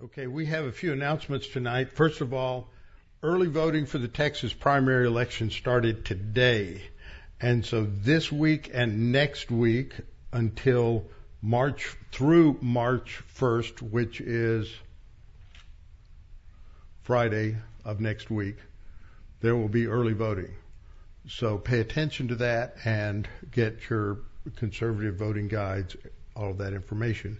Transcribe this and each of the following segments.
Okay, we have a few announcements tonight. First of all, early voting for the Texas primary election started today. And so this week and next week until March through March 1st, which is Friday of next week, there will be early voting. So pay attention to that and get your conservative voting guides, all of that information.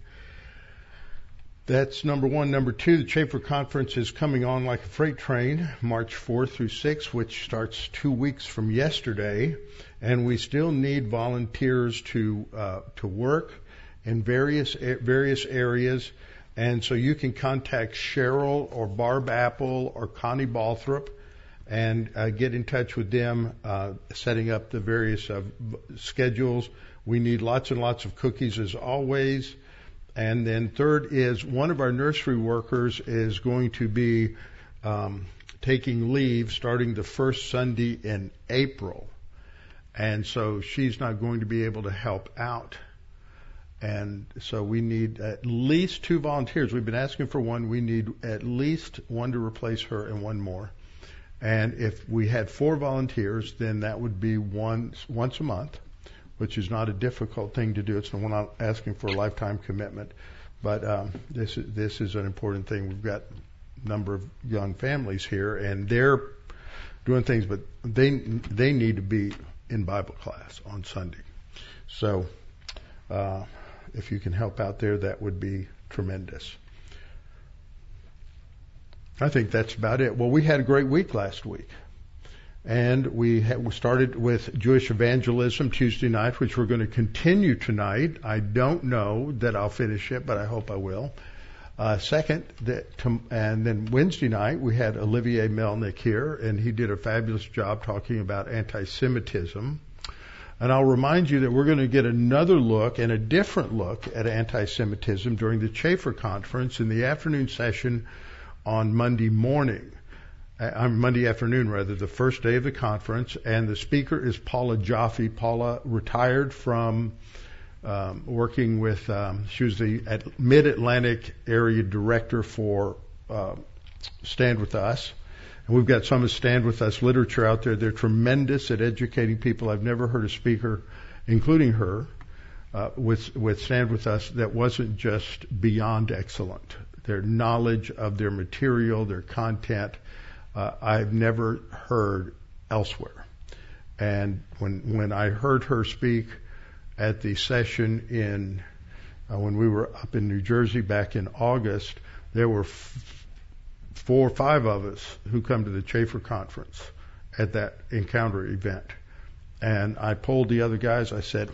That's number one. Number two, the Chafer Conference is coming on like a freight train, March 4 through 6, which starts two weeks from yesterday, and we still need volunteers to uh, to work in various various areas. And so you can contact Cheryl or Barb Apple or Connie Balthrop and uh, get in touch with them, uh, setting up the various uh, schedules. We need lots and lots of cookies as always. And then third is one of our nursery workers is going to be um, taking leave starting the first Sunday in April. And so she's not going to be able to help out. And so we need at least two volunteers. We've been asking for one. We need at least one to replace her and one more. And if we had four volunteers, then that would be once once a month which is not a difficult thing to do. It's we're not asking for a lifetime commitment, but um, this is this is an important thing. We've got a number of young families here, and they're doing things, but they they need to be in Bible class on Sunday. So, uh, if you can help out there, that would be tremendous. I think that's about it. Well, we had a great week last week. And we, ha- we started with Jewish evangelism Tuesday night, which we're going to continue tonight. I don't know that I'll finish it, but I hope I will. Uh, second, that and then Wednesday night we had Olivier Melnick here, and he did a fabulous job talking about anti-Semitism. And I'll remind you that we're going to get another look and a different look at anti-Semitism during the Chafer conference in the afternoon session on Monday morning on uh, Monday afternoon, rather, the first day of the conference, and the speaker is Paula Joffe. Paula retired from um, working with, um, she was the Mid Atlantic area director for uh, Stand With Us. And we've got some of Stand With Us literature out there. They're tremendous at educating people. I've never heard a speaker, including her, uh, with, with Stand With Us that wasn't just beyond excellent. Their knowledge of their material, their content, uh, I've never heard elsewhere. And when when I heard her speak at the session in uh, when we were up in New Jersey back in August, there were f- four or five of us who come to the Chafer conference at that encounter event. And I polled the other guys. I said,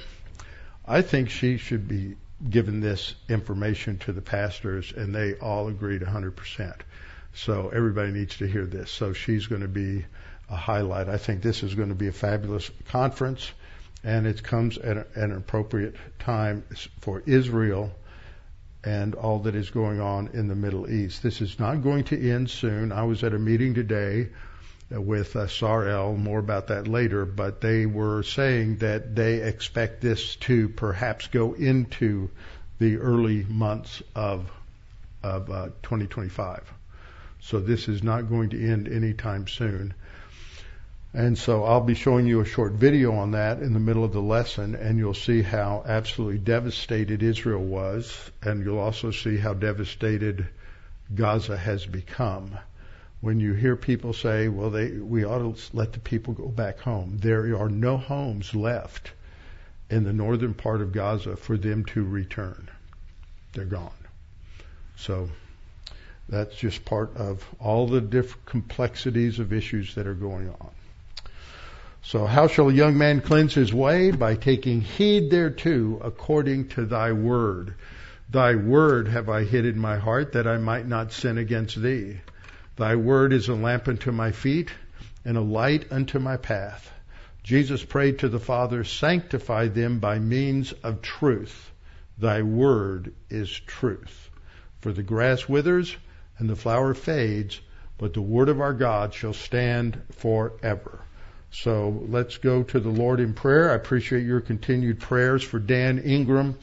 I think she should be given this information to the pastors, and they all agreed 100%. So everybody needs to hear this. So she's going to be a highlight. I think this is going to be a fabulous conference, and it comes at, a, at an appropriate time for Israel and all that is going on in the Middle East. This is not going to end soon. I was at a meeting today with uh, Sarel, more about that later, but they were saying that they expect this to perhaps go into the early months of of uh, 2025. So this is not going to end anytime soon. And so I'll be showing you a short video on that in the middle of the lesson, and you'll see how absolutely devastated Israel was, and you'll also see how devastated Gaza has become. When you hear people say, well, they, we ought to let the people go back home, there are no homes left in the northern part of Gaza for them to return. They're gone. So that's just part of all the different complexities of issues that are going on. So how shall a young man cleanse his way? By taking heed thereto according to thy word. Thy word have I hid in my heart that I might not sin against thee. Thy word is a lamp unto my feet and a light unto my path. Jesus prayed to the Father, sanctify them by means of truth. Thy word is truth. For the grass withers and the flower fades, but the word of our God shall stand forever. So let's go to the Lord in prayer. I appreciate your continued prayers for Dan Ingram.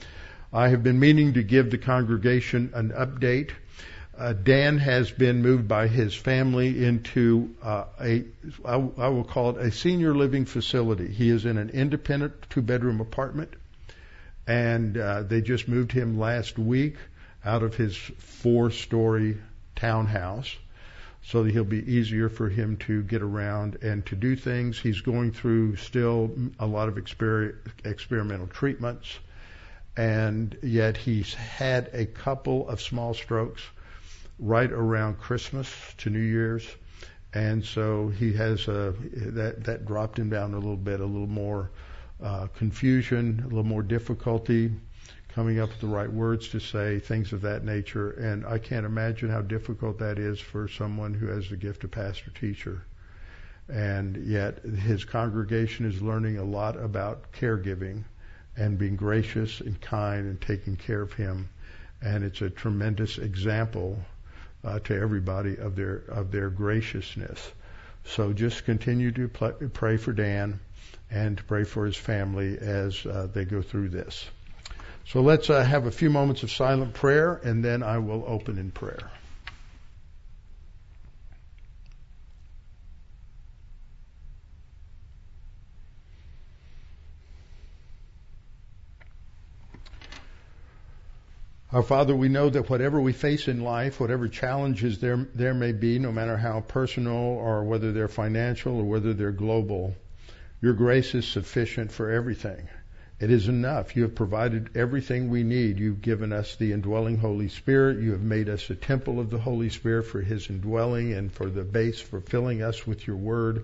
I have been meaning to give the congregation an update. Uh, Dan has been moved by his family into uh, a, I, I will call it a senior living facility. He is in an independent two bedroom apartment, and uh, they just moved him last week out of his four story townhouse so that he'll be easier for him to get around and to do things. He's going through still a lot of exper- experimental treatments, and yet he's had a couple of small strokes right around Christmas to New Year's, and so he has a that that dropped him down a little bit, a little more uh, confusion, a little more difficulty coming up with the right words to say, things of that nature. And I can't imagine how difficult that is for someone who has the gift of pastor teacher. And yet his congregation is learning a lot about caregiving and being gracious and kind and taking care of him. And it's a tremendous example uh, to everybody of their of their graciousness. So just continue to pl- pray for Dan and to pray for his family as uh, they go through this. So let's uh, have a few moments of silent prayer, and then I will open in prayer. Our Father, we know that whatever we face in life, whatever challenges there, there may be, no matter how personal or whether they're financial or whether they're global, your grace is sufficient for everything. It is enough. You have provided everything we need. You've given us the indwelling Holy Spirit. You have made us a temple of the Holy Spirit for His indwelling and for the base for filling us with your word.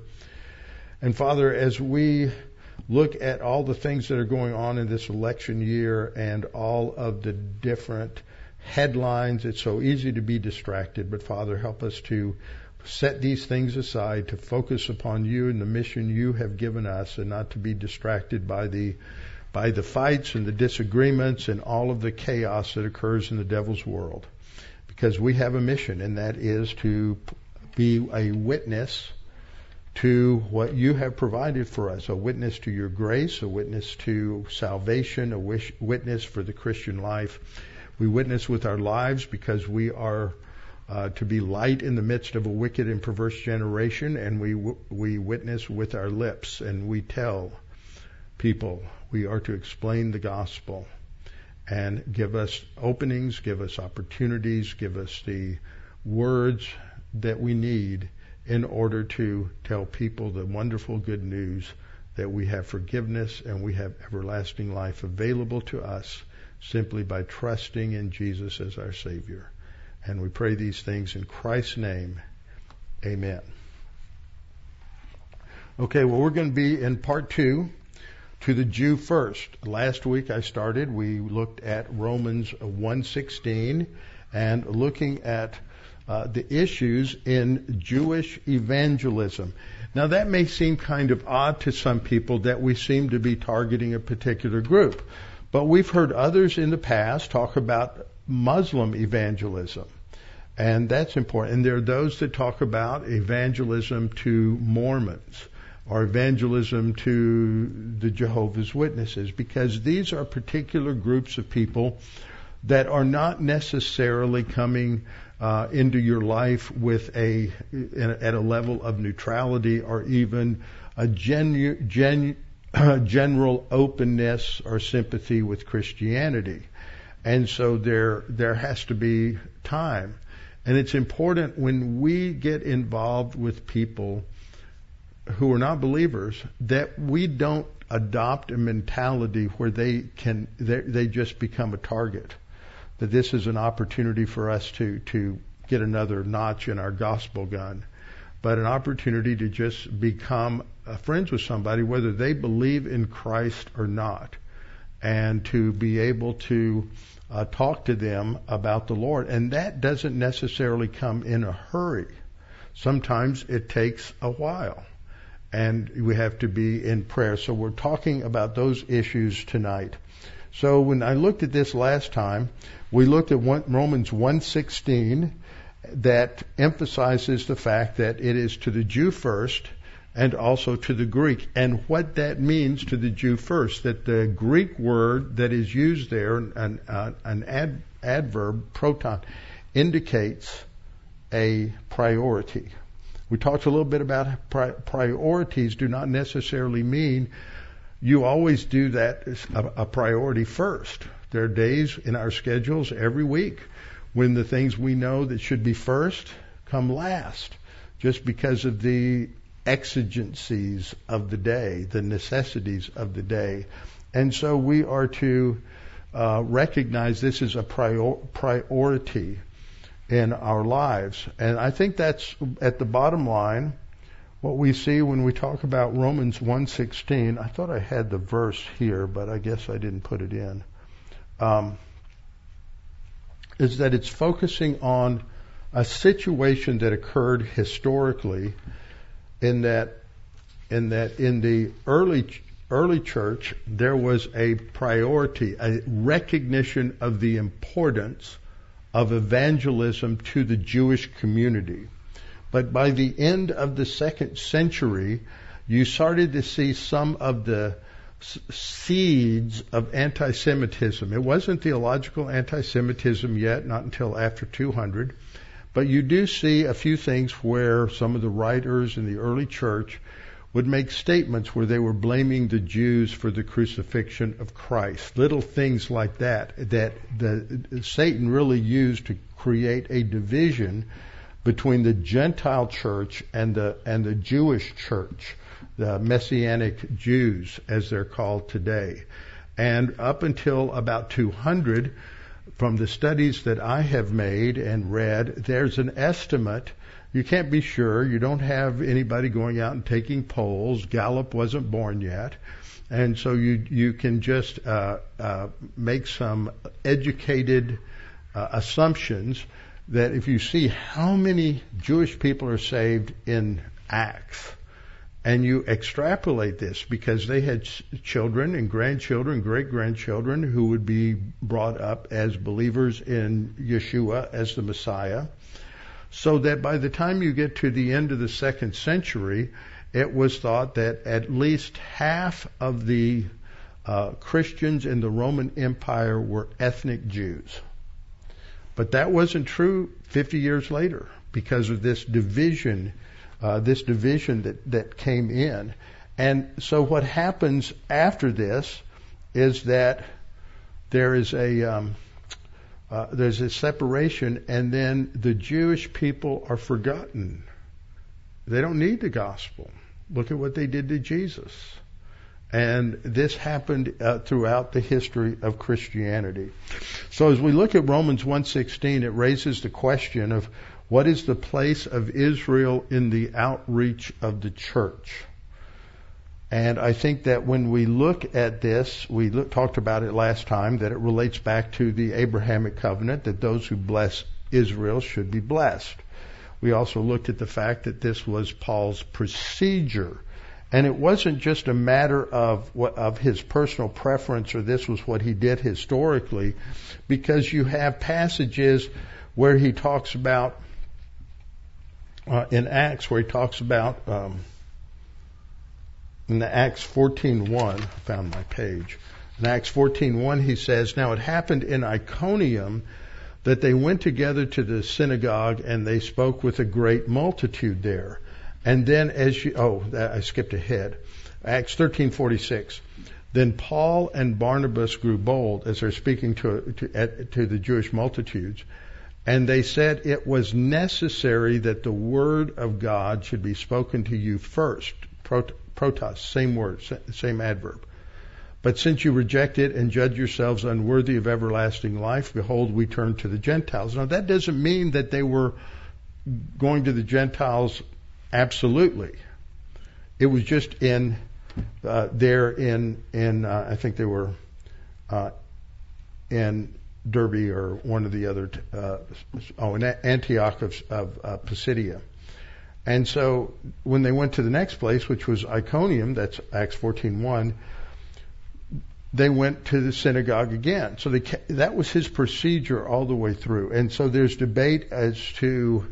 And Father, as we look at all the things that are going on in this election year and all of the different headlines, it's so easy to be distracted. But Father, help us to set these things aside, to focus upon you and the mission you have given us, and not to be distracted by the by the fights and the disagreements and all of the chaos that occurs in the devil's world. Because we have a mission, and that is to be a witness to what you have provided for us a witness to your grace, a witness to salvation, a wish, witness for the Christian life. We witness with our lives because we are uh, to be light in the midst of a wicked and perverse generation, and we we witness with our lips, and we tell people we are to explain the gospel and give us openings, give us opportunities, give us the words that we need in order to tell people the wonderful good news that we have forgiveness and we have everlasting life available to us simply by trusting in Jesus as our Savior. And we pray these things in Christ's name. Amen. Okay, well, we're going to be in part two to the Jew first. Last week I started, we looked at Romans 1:16 and looking at uh, the issues in Jewish evangelism. Now that may seem kind of odd to some people that we seem to be targeting a particular group, but we've heard others in the past talk about Muslim evangelism. And that's important. And there are those that talk about evangelism to Mormons or evangelism to the Jehovah's Witnesses, because these are particular groups of people that are not necessarily coming uh, into your life with a at a level of neutrality or even a genu, gen, general openness or sympathy with Christianity. And so there there has to be time. And it's important when we get involved with people who are not believers that we don't adopt a mentality where they can they, just become a target. That this is an opportunity for us to to get another notch in our gospel gun, but an opportunity to just become friends with somebody whether they believe in Christ or not, and to be able to uh, talk to them about the Lord. And that doesn't necessarily come in a hurry. Sometimes it takes a while and we have to be in prayer. So we're talking about those issues tonight. So when I looked at this last time, we looked at one, Romans 1:16 that emphasizes the fact that it is to the Jew first and also to the Greek. And what that means to the Jew first, that the Greek word that is used there, an, uh, an ad, adverb, proton, indicates a priority. We talked a little bit about pri- priorities do not necessarily mean you always do that as a, a priority first. There are days in our schedules every week when the things we know that should be first come last, just because of the exigencies of the day, the necessities of the day. And so we are to uh, recognize this is a prior- priority in our lives. And I think that's at the bottom line what we see when we talk about Romans 1:16. I thought I had the verse here, but I guess I didn't put it in. Um, is that it's focusing on a situation that occurred historically in that in that in the early early church there was a priority a recognition of the importance of evangelism to the Jewish community but by the end of the second century, you started to see some of the seeds of anti-Semitism. It wasn't theological anti-Semitism yet, not until after 200, but you do see a few things where some of the writers in the early church would make statements where they were blaming the Jews for the crucifixion of Christ. Little things like that that the, Satan really used to create a division between the Gentile church and the and the Jewish church, the Messianic Jews as they're called today. And up until about 200, from the studies that I have made and read, there's an estimate. You can't be sure. You don't have anybody going out and taking polls. Gallup wasn't born yet. And so you you can just uh, uh, make some educated uh, assumptions that if you see how many Jewish people are saved in Acts, and you extrapolate this because they had children and grandchildren, great grandchildren who would be brought up as believers in Yeshua as the Messiah, so that by the time you get to the end of the second century, it was thought that at least half of the uh, Christians in the Roman Empire were ethnic Jews. But that wasn't true 50 years later because of this division, uh, this division that, that came in. And so what happens after this is that there is a um, uh, there's a separation, and then the Jewish people are forgotten. They don't need the gospel. Look at what they did to Jesus. And this happened uh, throughout the history of Christianity. So as we look at Romans 1:16, it raises the question of what is the place of Israel in the outreach of the church? And I think that when we look at this, we look, talked about it last time, that it relates back to the Abrahamic covenant, that those who bless Israel should be blessed. We also looked at the fact that this was Paul's procedure and it wasn't just a matter of what, of his personal preference or this was what he did historically, because you have passages where he talks about uh, in Acts where he talks about um, in Acts 14:1. I found my page. In Acts 14:1, he says, "Now it happened in Iconium." That they went together to the synagogue and they spoke with a great multitude there. And then as you, oh, I skipped ahead. Acts 13:46. Then Paul and Barnabas grew bold as they're speaking to to, to the Jewish multitudes, and they said it was necessary that the word of God should be spoken to you first. Protos, same word, same adverb. But since you reject it and judge yourselves unworthy of everlasting life, behold, we turn to the Gentiles. Now that doesn't mean that they were going to the Gentiles Absolutely. It was just in uh, there in in uh, I think they were uh, in Derbe or one of the other uh, oh in Antioch of, of uh, Pisidia. And so when they went to the next place, which was Iconium, that's Acts 14:1, they went to the synagogue again. So they, that was his procedure all the way through. And so there's debate as to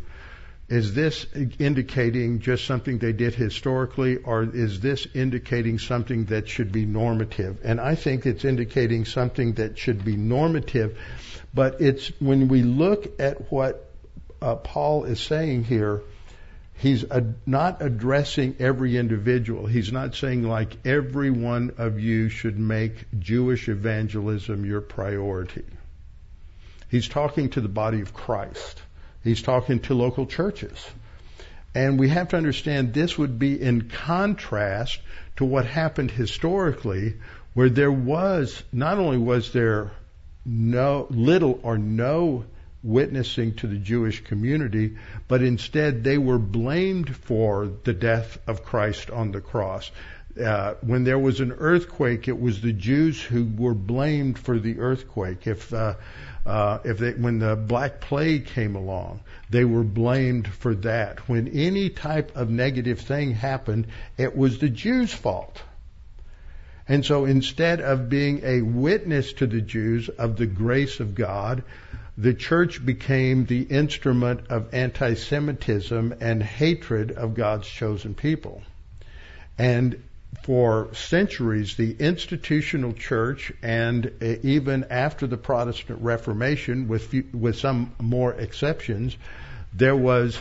is this indicating just something they did historically, or is this indicating something that should be normative? And I think it's indicating something that should be normative, but it's when we look at what uh, Paul is saying here, he's not addressing every individual. He's not saying like every one of you should make Jewish evangelism your priority. He's talking to the body of Christ. He's talking to local churches. And we have to understand this would be in contrast to what happened historically, where there was, not only was there no, little or no witnessing to the Jewish community, but instead they were blamed for the death of Christ on the cross. Uh, when there was an earthquake, it was the Jews who were blamed for the earthquake. If uh, uh, if they, when the Black Plague came along, they were blamed for that. When any type of negative thing happened, it was the Jews' fault. And so instead of being a witness to the Jews of the grace of God, the church became the instrument of anti-Semitism and hatred of God's chosen people. And for centuries, the institutional church, and uh, even after the Protestant Reformation, with few, with some more exceptions, there was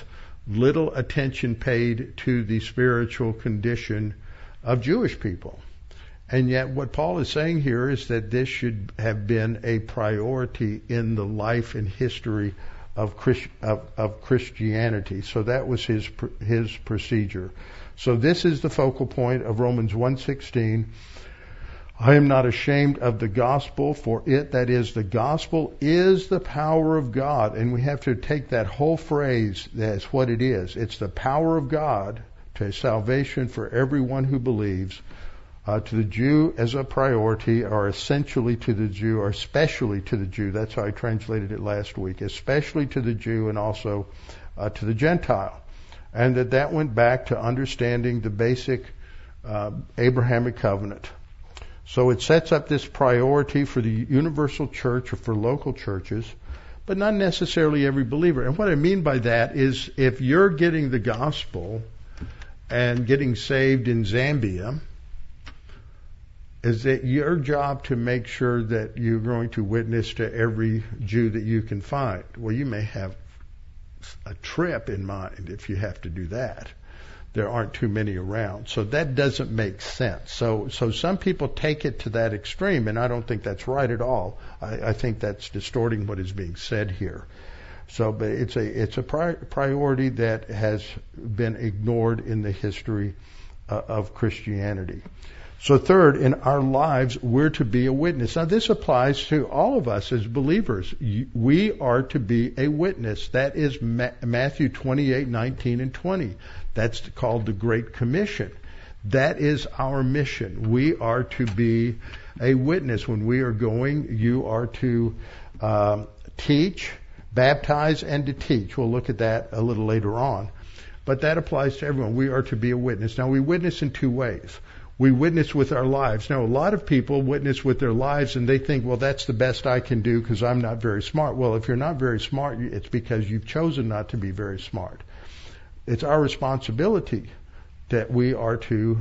little attention paid to the spiritual condition of Jewish people. And yet, what Paul is saying here is that this should have been a priority in the life and history of, Christ, of, of Christianity. So that was his his procedure. So this is the focal point of Romans 1:16. I am not ashamed of the gospel, for it, that is, the gospel is the power of God. And we have to take that whole phrase as what it is. It's the power of God to salvation for everyone who believes, uh, to the Jew as a priority, or essentially to the Jew, or especially to the Jew. That's how I translated it last week. Especially to the Jew and also uh, to the Gentile and that that went back to understanding the basic uh, Abrahamic covenant. So it sets up this priority for the universal church or for local churches, but not necessarily every believer. And what I mean by that is if you're getting the gospel and getting saved in Zambia, is it your job to make sure that you're going to witness to every Jew that you can find? Well, you may have a trip in mind if you have to do that. There aren't too many around. So that doesn't make sense. So, so some people take it to that extreme, and I don't think that's right at all. I, I think that's distorting what is being said here. So, but it's a, it's a pri- priority that has been ignored in the history uh, of Christianity. So third, in our lives, we're to be a witness. Now this applies to all of us as believers. We are to be a witness. That is Matthew 28, 19 and 20. That's called the Great Commission. That is our mission. We are to be a witness. When we are going, you are to um, teach, baptize, and to teach. We'll look at that a little later on. But that applies to everyone. We are to be a witness. Now we witness in two ways we witness with our lives. Now, a lot of people witness with their lives and they think, well, that's the best I can do because I'm not very smart. Well, if you're not very smart, it's because you've chosen not to be very smart. It's our responsibility that we are to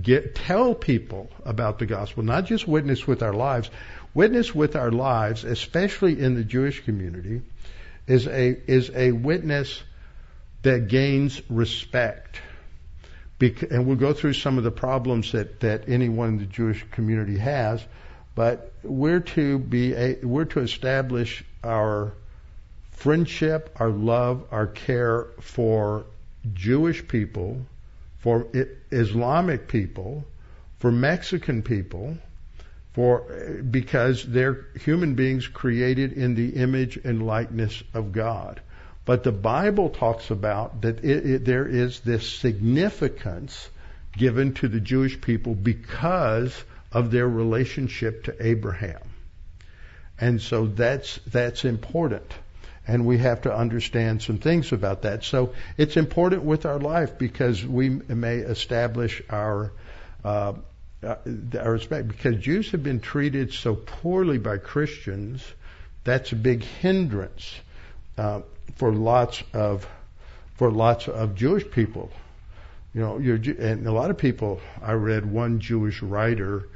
get, tell people about the gospel, not just witness with our lives. Witness with our lives, especially in the Jewish community, is a, is a witness that gains respect and we'll go through some of the problems that, that anyone in the Jewish community has, but we're to be a, we're to establish our friendship, our love, our care for Jewish people, for Islamic people, for Mexican people, for because they're human beings created in the image and likeness of God. But the Bible talks about that it, it, there is this significance given to the Jewish people because of their relationship to Abraham. And so that's, that's important. And we have to understand some things about that. So it's important with our life because we may establish our, uh, our respect. Because Jews have been treated so poorly by Christians, that's a big hindrance. Uh, for lots of for lots of Jewish people. You know, and a lot of people. I read one Jewish writer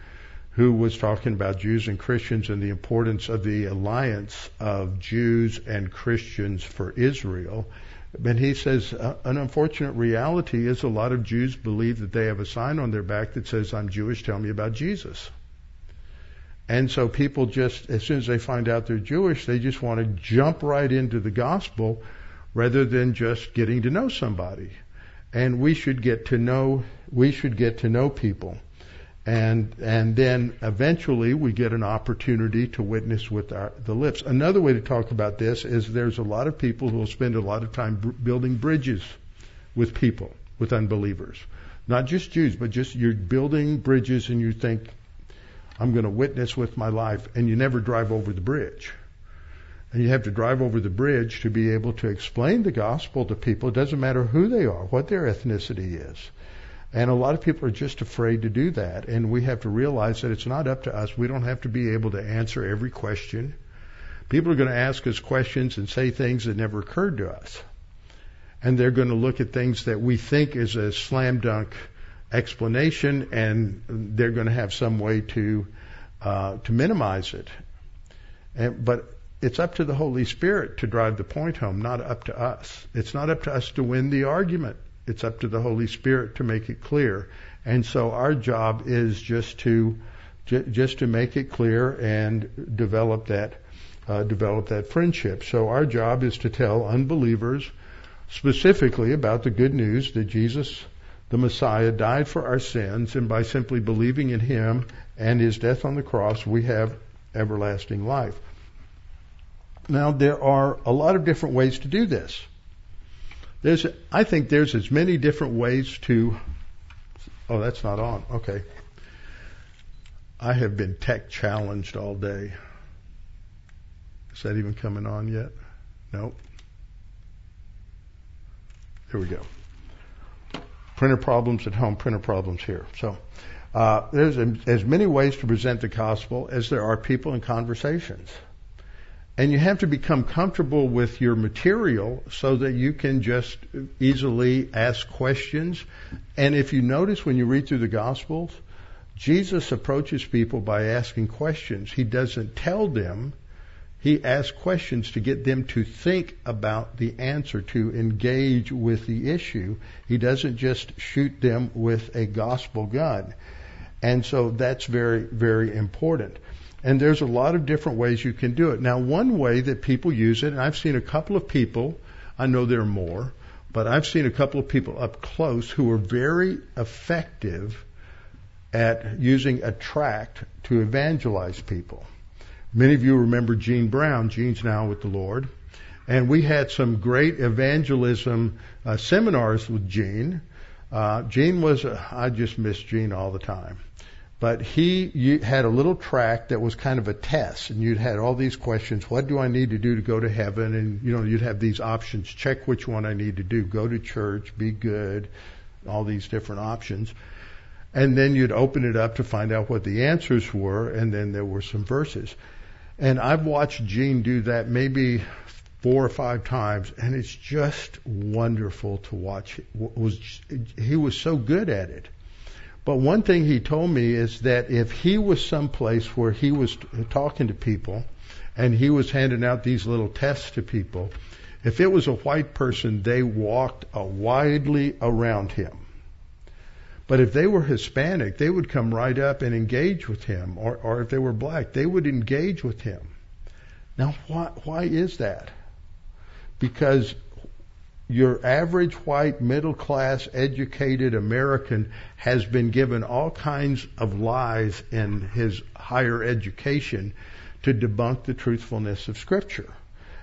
who was talking about Jews and Christians and the importance of the alliance of Jews and Christians for Israel. And he says uh, an unfortunate reality is a lot of Jews believe that they have a sign on their back that says, I'm Jewish, tell me about Jesus. And so people just, as soon as they find out they're Jewish, they just want to jump right into the gospel rather than just getting to know somebody. And we should get to know, we should get to know people and and then eventually we get an opportunity to witness with our, the lips. Another way to talk about this is there's a lot of people who will spend a lot of time b- building bridges with people, with unbelievers, not just Jews, but just you're building bridges and you think I'm going to witness with my life, and you never drive over the bridge. And you have to drive over the bridge to be able to explain the gospel to people. It doesn't matter who they are, what their ethnicity is. And a lot of people are just afraid to do that. And we have to realize that it's not up to us. We don't have to be able to answer every question. People are going to ask us questions and say things that never occurred to us. And they're going to look at things that we think is a slam dunk explanation, and they're going to have some way to uh, to minimize it. And, but it's up to the Holy Spirit to drive the point home, not up to us. It's not up to us to win the argument. It's up to the Holy Spirit to make it clear. And so our job is just to just to make it clear and develop that uh, develop that friendship. So our job is to tell unbelievers specifically about the good news that Jesus, the Messiah, died for our sins, and by simply believing in Him and His death on the cross, we have everlasting life. Now there are a lot of different ways to do this. There's, I think there's as many different ways to. Oh, that's not on. Okay. I have been tech challenged all day. Is that even coming on yet? Nope. Here we go. Printer problems at home, printer problems here. So uh, there's as many ways to present the gospel as there are people in conversations. And you have to become comfortable with your material so that you can just easily ask questions. And if you notice when you read through the Gospels, Jesus approaches people by asking questions. He doesn't tell them. He asks questions to get them to think about the answer, to engage with the issue. He doesn't just shoot them with a gospel gun. And so that's very, very important. And there's a lot of different ways you can do it. Now, one way that people use it, and I've seen a couple of people, I know there are more, but I've seen a couple of people up close who are very effective at using a tract to evangelize people. Many of you remember Gene Brown. Gene's now with the Lord. And we had some great evangelism uh, seminars with Gene. Uh, Gene was, uh, I just miss Gene all the time. But he had a little tract that was kind of a test, and you'd had all these questions. What do I need to do to go to heaven? And you know, you'd have these options. Check which one I need to do. Go to church, be good, all these different options. And then you'd open it up to find out what the answers were, and then there were some verses. And I've watched Gene do that maybe four or five times, and it's just wonderful to watch. It was he was so good at it but one thing he told me is that if he was someplace where he was talking to people and he was handing out these little tests to people, if it was a white person, they walked uh, widely around him. But if they were Hispanic, they would come right up and engage with him. Or, or if they were black, they would engage with him. Now, why, why is that? Because your average white, middle class, educated American has been given all kinds of lies in his higher education to debunk the truthfulness of Scripture.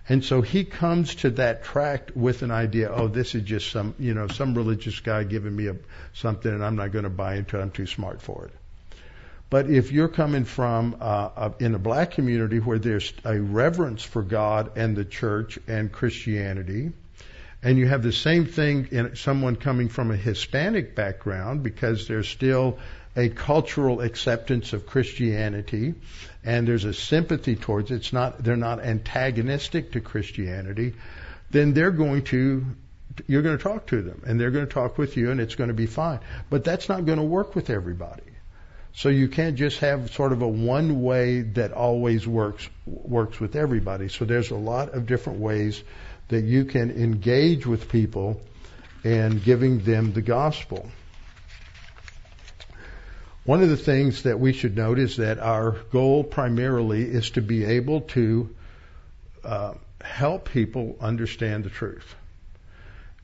And so he comes to that tract with an idea, oh, this is just some, you know, some religious guy giving me a, something and I'm not going to buy into it. I'm too smart for it. But if you're coming from uh, in a black community where there's a reverence for God and the church and Christianity, and you have the same thing in someone coming from a Hispanic background because there's still a cultural acceptance of Christianity and there's a sympathy towards it. It's not, they're not antagonistic to Christianity. Then they're going to you're going to talk to them and they're going to talk with you and it's going to be fine. But that's not going to work with everybody. So you can't just have sort of a one way that always works works with everybody. So there's a lot of different ways that you can engage with people and giving them the gospel. One of the things that we should note is that our goal primarily is to be able to uh, help people understand the truth.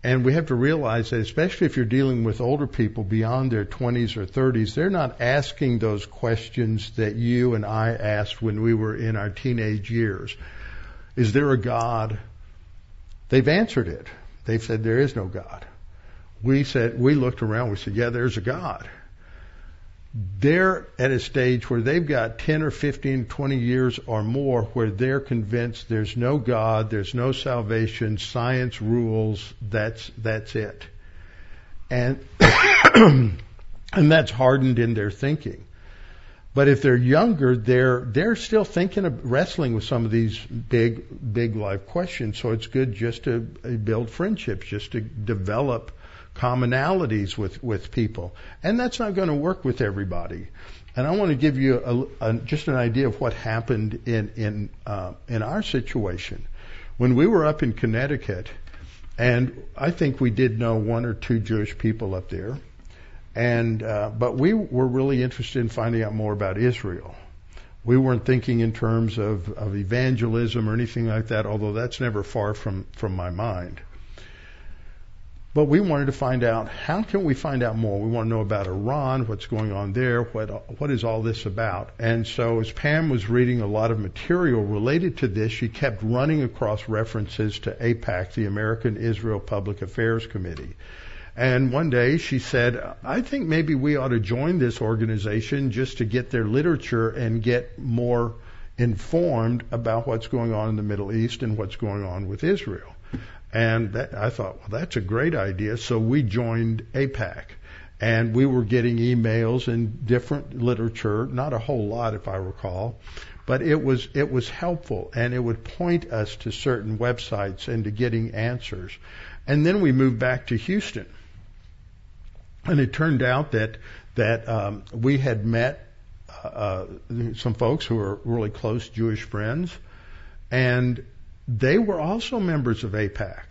And we have to realize that, especially if you're dealing with older people beyond their 20s or 30s, they're not asking those questions that you and I asked when we were in our teenage years. Is there a God? They've answered it. They've said there is no God. We said, we looked around, we said, yeah, there's a God they're at a stage where they've got 10 or 15, 20 years or more where they're convinced there's no God, there's no salvation, science rules, that's, that's it. And, and that's hardened in their thinking. But if they're younger, they're, they're still thinking of wrestling with some of these big, big life questions. So it's good just to build friendships, just to develop commonalities with, with people. And that's not going to work with everybody. And I want to give you a, a, just an idea of what happened in, in, uh, in our situation. When we were up in Connecticut, and I think we did know one or two Jewish people up there, and, uh, but we were really interested in finding out more about Israel. We weren't thinking in terms of, of evangelism or anything like that, although that's never far from, from my mind. But we wanted to find out how can we find out more? We want to know about Iran, what's going on there, what what is all this about? And so as Pam was reading a lot of material related to this, she kept running across references to AIPAC, the American Israel Public Affairs Committee. And one day she said, I think maybe we ought to join this organization just to get their literature and get more informed about what's going on in the Middle East and what's going on with Israel. And that, I thought, well, that's a great idea. So we joined AIPAC. And we were getting emails and different literature, not a whole lot if I recall, but it was, it was helpful and it would point us to certain websites and to getting answers. And then we moved back to Houston. And it turned out that, that, um, we had met, uh, uh some folks who were really close Jewish friends and they were also members of AIPAC.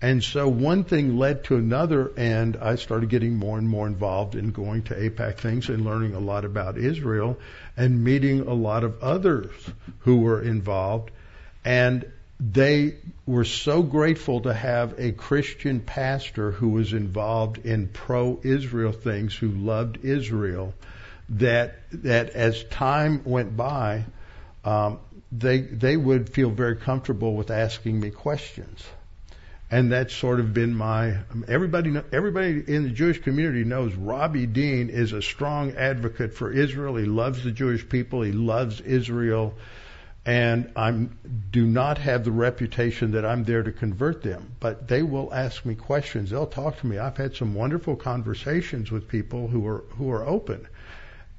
And so one thing led to another, and I started getting more and more involved in going to AIPAC things and learning a lot about Israel and meeting a lot of others who were involved. And they were so grateful to have a Christian pastor who was involved in pro-Israel things, who loved Israel, that that as time went by, um, they they would feel very comfortable with asking me questions. And that's sort of been my everybody everybody in the Jewish community knows Robbie Dean is a strong advocate for Israel. He loves the Jewish people. He loves Israel. And I do not have the reputation that I'm there to convert them, but they will ask me questions. They'll talk to me. I've had some wonderful conversations with people who are who are open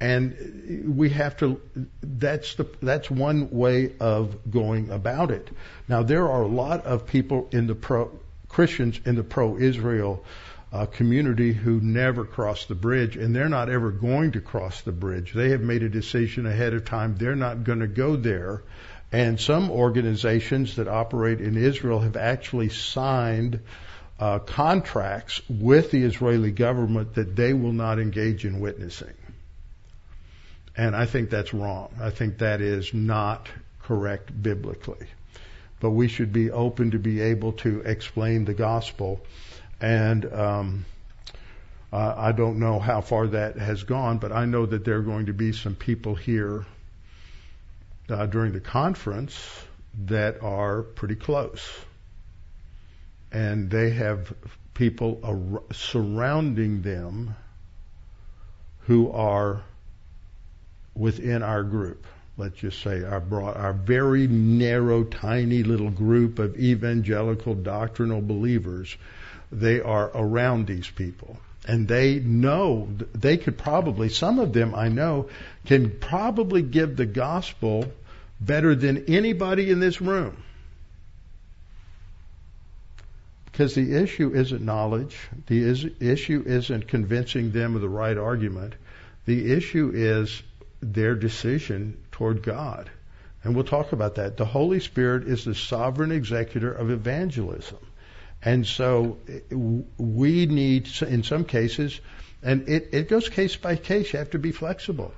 and we have to that's the that's one way of going about it now there are a lot of people in the pro christians in the pro israel uh, community who never cross the bridge and they're not ever going to cross the bridge they have made a decision ahead of time they're not going to go there and some organizations that operate in israel have actually signed uh, contracts with the israeli government that they will not engage in witnessing and I think that's wrong. I think that is not correct biblically. But we should be open to be able to explain the gospel. And um, I don't know how far that has gone, but I know that there are going to be some people here uh, during the conference that are pretty close. And they have people ar- surrounding them who are within our group. Let's just say our broad, our very narrow, tiny little group of evangelical doctrinal believers. They are around these people. And they know, they could probably, some of them I know, can probably give the gospel better than anybody in this room. Because the issue isn't knowledge. The is, issue isn't convincing them of the right argument. The issue is their decision toward God. And we'll talk about that. The Holy Spirit is the sovereign executor of evangelism. And so we need, in some cases, and it, it goes case by case. You have to be flexible.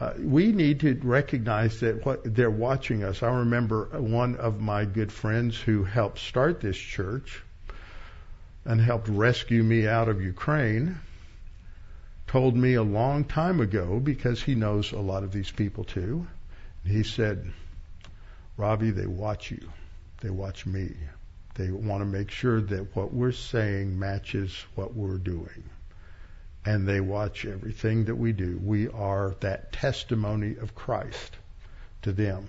Uh, we need to recognize that what they're watching us. I remember one of my good friends who helped start this church and helped rescue me out of Ukraine told me a long time ago because he knows a lot of these people too. He said, Robbie, they watch you. They watch me. They want to make sure that what we're saying matches what we're doing. And they watch everything that we do. We are that testimony of Christ to them,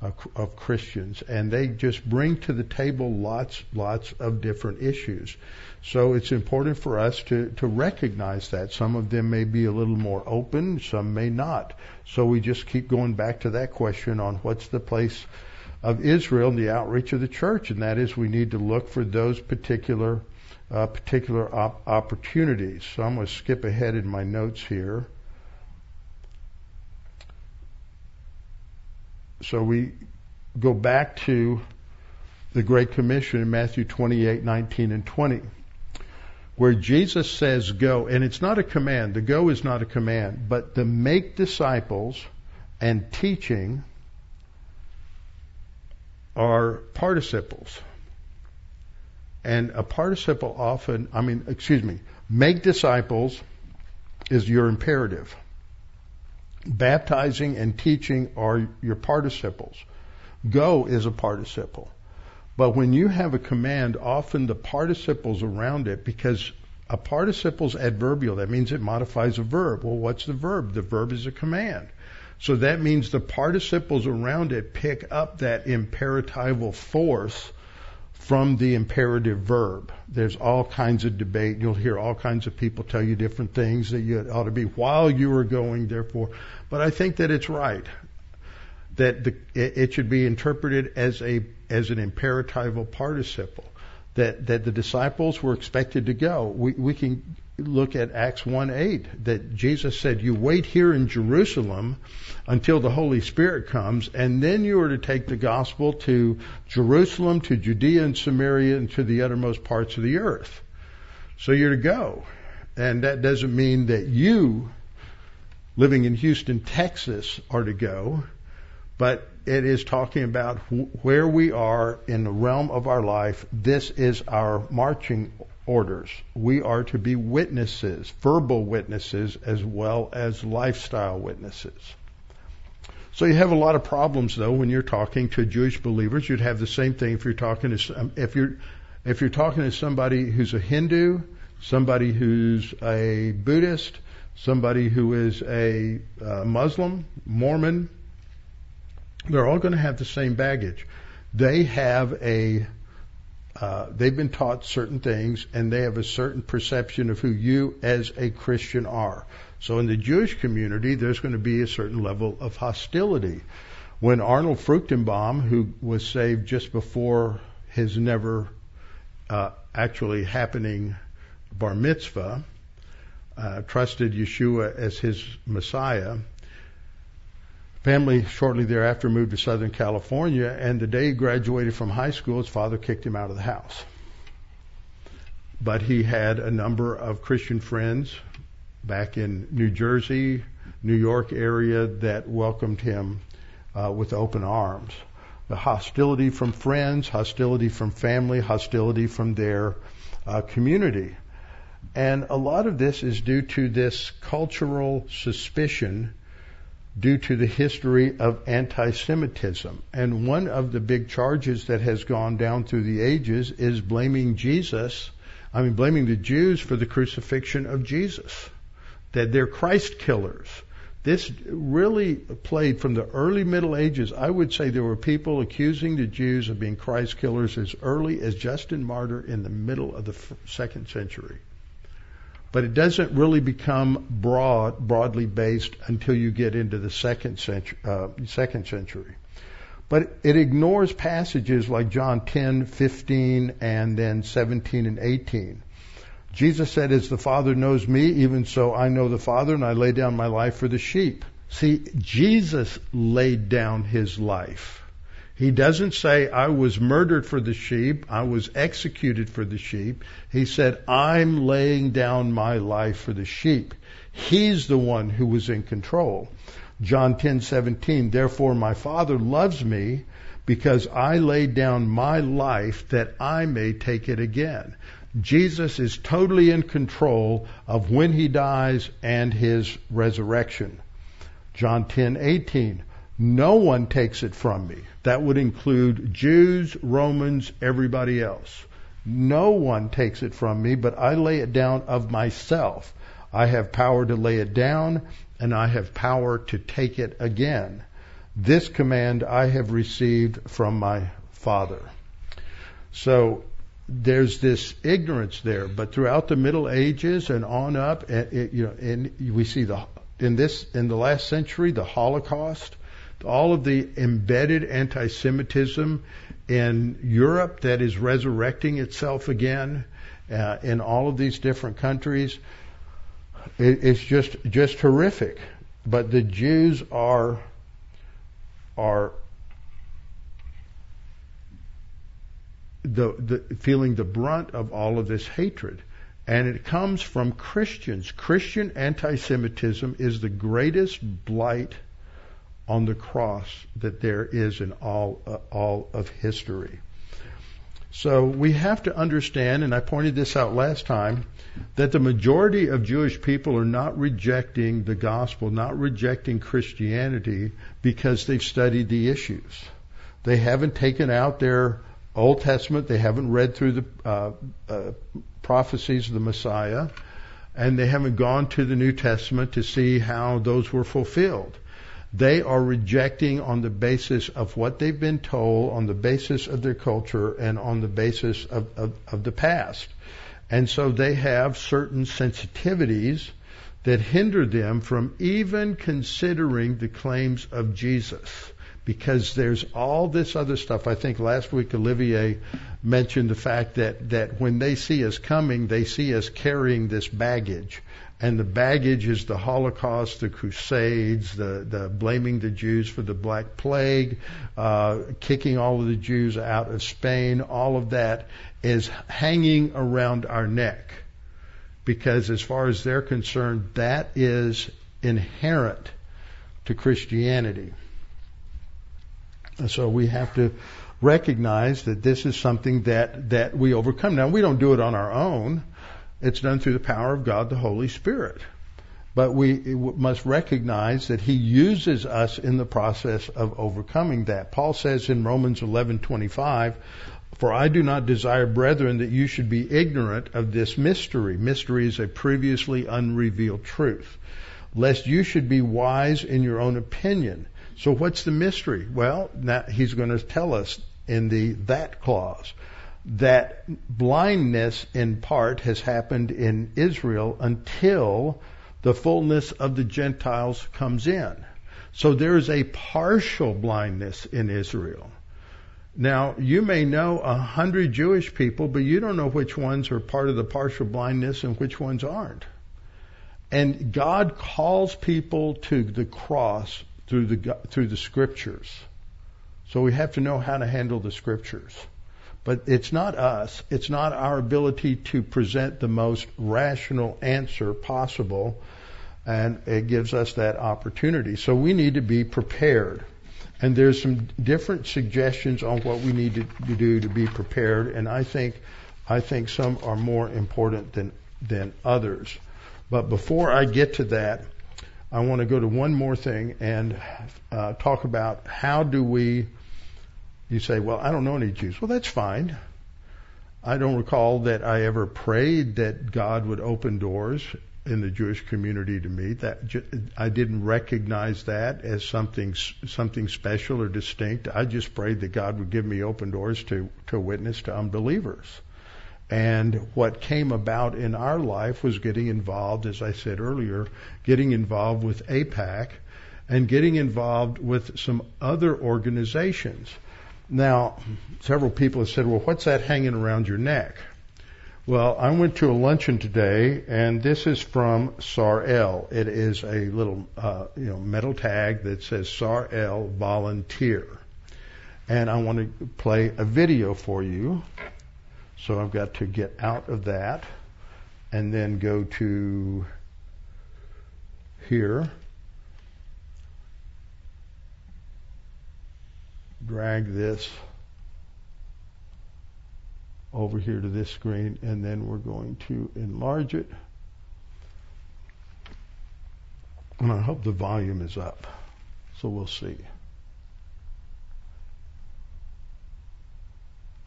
of, of Christians. And they just bring to the table lots, lots of different issues. So it's important for us to, to recognize that. Some of them may be a little more open, some may not. So we just keep going back to that question on what's the place of Israel and the outreach of the church, and that is we need to look for those particular uh, particular op- opportunities. So I'm going to skip ahead in my notes here. So we go back to the Great Commission in Matthew 28, 19, and 20, where Jesus says, Go. And it's not a command. The go is not a command, but the make disciples and teaching are participles. And a participle often, I mean, excuse me, make disciples is your imperative. Baptizing and teaching are your participles. Go is a participle. But when you have a command, often the participles around it, because a participle is adverbial, that means it modifies a verb. Well, what's the verb? The verb is a command. So that means the participles around it pick up that imperatival force from the imperative verb. There's all kinds of debate. You'll hear all kinds of people tell you different things that you ought to be while you are going, therefore. But I think that it's right that the, it should be interpreted as a as an imperatival participle. That that the disciples were expected to go. We we can look at Acts 1 8, that Jesus said, You wait here in Jerusalem until the Holy Spirit comes, and then you are to take the gospel to Jerusalem, to Judea and Samaria, and to the uttermost parts of the earth. So you're to go. And that doesn't mean that you, living in Houston, Texas, are to go, but it is talking about where we are in the realm of our life. This is our marching orders. We are to be witnesses, verbal witnesses, as well as lifestyle witnesses. So you have a lot of problems though when you're talking to Jewish believers. You'd have the same thing if you're talking to if you're if you're talking to somebody who's a Hindu, somebody who's a Buddhist, somebody who is a uh, Muslim, Mormon. They're all going to have the same baggage. They have a uh, they've been taught certain things and they have a certain perception of who you as a Christian are. So in the Jewish community, there's going to be a certain level of hostility. When Arnold Fruchtenbaum, who was saved just before his never uh, actually happening bar mitzvah, uh, trusted Yeshua as his Messiah, Family shortly thereafter moved to Southern California, and the day he graduated from high school, his father kicked him out of the house. But he had a number of Christian friends back in New Jersey, New York area that welcomed him uh, with open arms. The hostility from friends, hostility from family, hostility from their uh, community. And a lot of this is due to this cultural suspicion due to the history of anti-Semitism. And one of the big charges that has gone down through the ages is blaming Jesus, I mean, blaming the Jews for the crucifixion of Jesus. That they're Christ killers. This really played from the early Middle Ages. I would say there were people accusing the Jews of being Christ killers as early as Justin Martyr in the middle of the second century but it doesn't really become broad, broadly based until you get into the second century. Uh, second century. But it ignores passages like John 10, 15, and then 17 and 18. Jesus said, As the Father knows me, even so I know the Father, and I lay down my life for the sheep. See, Jesus laid down his life. He doesn't say, I was murdered for the sheep, I was executed for the sheep. He said, I'm laying down my life for the sheep. He's the one who was in control. John 10:17 Therefore my Father loves me because I laid down my life that I may take it again. Jesus is totally in control of when he dies and his resurrection. John 10:18 No one takes it from me. That would include Jews, Romans, everybody else. No one takes it from me, but I lay it down of myself. I have power to lay it down and I have power to take it again. This command I have received from my Father. So there's this ignorance there, but throughout the Middle Ages and on up, it, you know, and we see the in this in the last century the Holocaust, all of the embedded anti-Semitism in Europe that is resurrecting itself again uh, in all of these different countries. It, it's just just horrific. But the Jews are are the, the feeling the brunt of all of this hatred. And it comes from Christians. Christian anti-Semitism is the greatest blight on the cross that there is in all uh, all of history. So we have to understand, and I pointed this out last time, that the majority of Jewish people are not rejecting the gospel, not rejecting Christianity because they've studied the issues. They haven't taken out their Old Testament, they haven't read through the uh, uh, prophecies of the Messiah, and they haven't gone to the New Testament to see how those were fulfilled. They are rejecting on the basis of what they've been told, on the basis of their culture, and on the basis of, of, of the past. And so they have certain sensitivities that hinder them from even considering the claims of Jesus. Because there's all this other stuff. I think last week Olivier mentioned the fact that, that when they see us coming, they see us carrying this baggage and the baggage is the Holocaust, the Crusades, the, the blaming the Jews for the Black Plague, uh, kicking all of the Jews out of Spain. All of that is hanging around our neck because, as far as they're concerned, that is inherent to Christianity. So we have to recognize that this is something that that we overcome. Now we don't do it on our own. It's done through the power of God, the Holy Spirit. But we must recognize that He uses us in the process of overcoming that. Paul says in Romans 11:25, "For I do not desire, brethren, that you should be ignorant of this mystery. Mystery is a previously unrevealed truth, lest you should be wise in your own opinion." So what's the mystery? Well, he's going to tell us in the that clause that blindness in part has happened in Israel until the fullness of the Gentiles comes in. So there is a partial blindness in Israel. Now, you may know a hundred Jewish people, but you don't know which ones are part of the partial blindness and which ones aren't. And God calls people to the cross through the, through the scriptures. So we have to know how to handle the scriptures. But it's not us. It's not our ability to present the most rational answer possible. And it gives us that opportunity. So we need to be prepared. And there's some different suggestions on what we need to do to be prepared. And I think, I think some are more important than, than others. But before I get to that, I want to go to one more thing and uh, talk about how do we you say, well, I don't know any Jews. Well, that's fine. I don't recall that I ever prayed that God would open doors in the Jewish community to me. That I didn't recognize that as something something special or distinct. I just prayed that God would give me open doors to to witness to unbelievers. And what came about in our life was getting involved, as I said earlier, getting involved with AIPAC and getting involved with some other organizations. Now, several people have said, well, what's that hanging around your neck? Well, I went to a luncheon today, and this is from Sar-El. It is a little, uh, you know, metal tag that says Sar-El Volunteer. And I want to play a video for you. So I've got to get out of that and then go to here. Drag this over here to this screen and then we're going to enlarge it. And I hope the volume is up. So we'll see.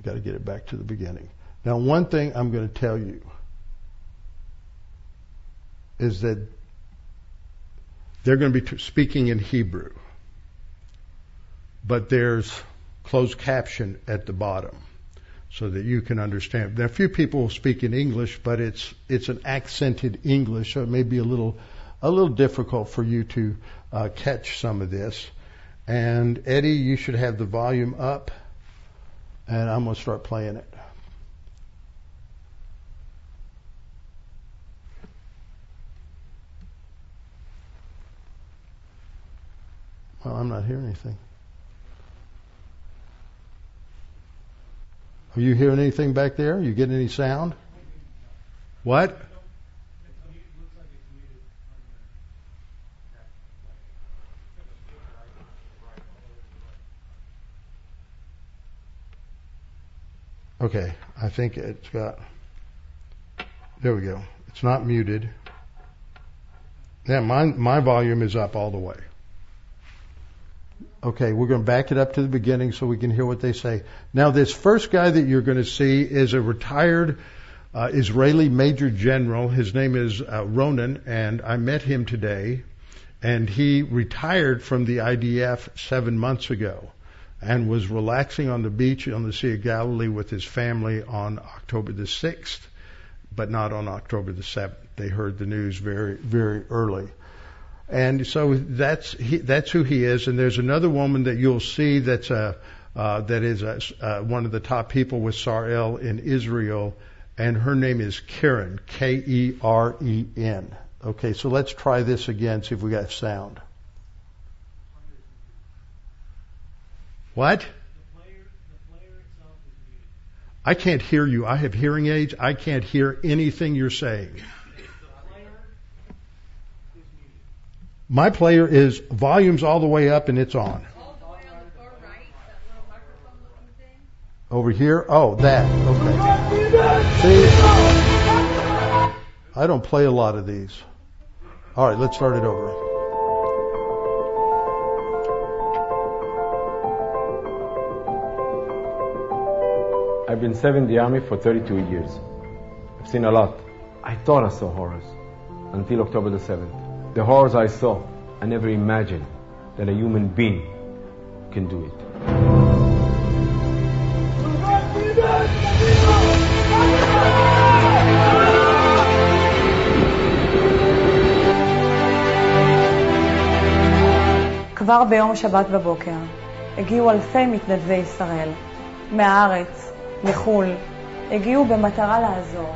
Got to get it back to the beginning. Now, one thing I'm going to tell you is that they're going to be speaking in Hebrew, but there's closed caption at the bottom so that you can understand. There are few people speak in English, but it's it's an accented English, so it may be a little a little difficult for you to uh, catch some of this. And Eddie, you should have the volume up, and I'm going to start playing it. Well, I'm not hearing anything. Are you hearing anything back there? Are you getting any sound? What? Okay, I think it's got. There we go. It's not muted. Yeah, my my volume is up all the way. Okay, we're going to back it up to the beginning so we can hear what they say. Now, this first guy that you're going to see is a retired uh, Israeli Major General. His name is uh, Ronan, and I met him today. And he retired from the IDF seven months ago and was relaxing on the beach on the Sea of Galilee with his family on October the 6th, but not on October the 7th. They heard the news very, very early. And so that's he, that's who he is. And there's another woman that you'll see that's a uh, that is a, uh, one of the top people with Sar-El in Israel, and her name is Karen K-E-R-E-N. Okay, so let's try this again. See if we got sound. What? I can't hear you. I have hearing aids. I can't hear anything you're saying. My player is volumes all the way up and it's on. Over here? Oh, that. Okay. See? I don't play a lot of these. All right, let's start it over. I've been serving the army for 32 years. I've seen a lot. I thought I saw horrors until October the 7th. The horrors I saw, I never imagined that a human being can do it. כבר ביום שבת בבוקר הגיעו אלפי מתנדבי ישראל, מהארץ, מחו"ל, הגיעו במטרה לעזור.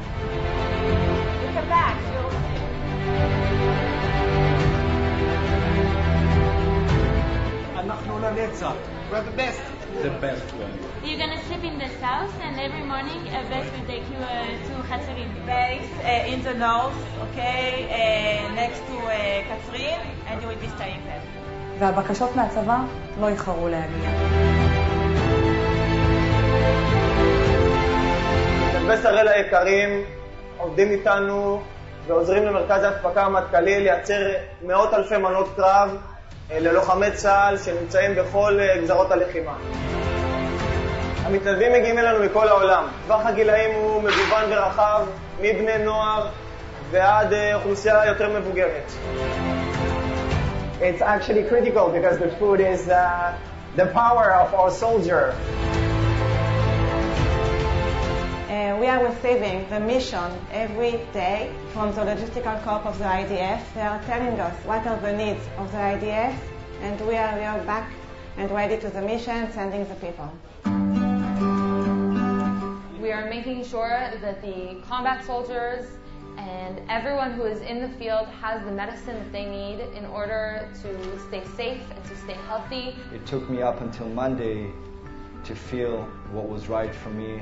We're the best. The best one. You're gonna sleep in the south, and every morning a bus will take you uh, to Hatzarim. Base uh, in the north, okay, uh, next to uh, Katrin, and you will be staying there. והבקשות מהצבא לא איחרו להגיע. מתנדבי שראל היקרים עובדים איתנו ועוזרים למרכז ההפקה המטכ"לי לייצר מאות אלפי מנות קרב ללוחמי צה"ל שנמצאים בכל גזרות הלחימה. המתנדבים מגיעים אלינו מכל העולם. טווח הגילאים הוא מגוון ורחב, מבני נוער ועד אוכלוסייה יותר מבוגרת. It's actually critical because the food is uh, the power of our soldier. Uh, we are receiving the mission every day from the logistical corps of the IDF. They are telling us what are the needs of the IDF and we are, we are back and ready to the mission, sending the people. We are making sure that the combat soldiers and everyone who is in the field has the medicine that they need in order to stay safe and to stay healthy. It took me up until Monday to feel what was right for me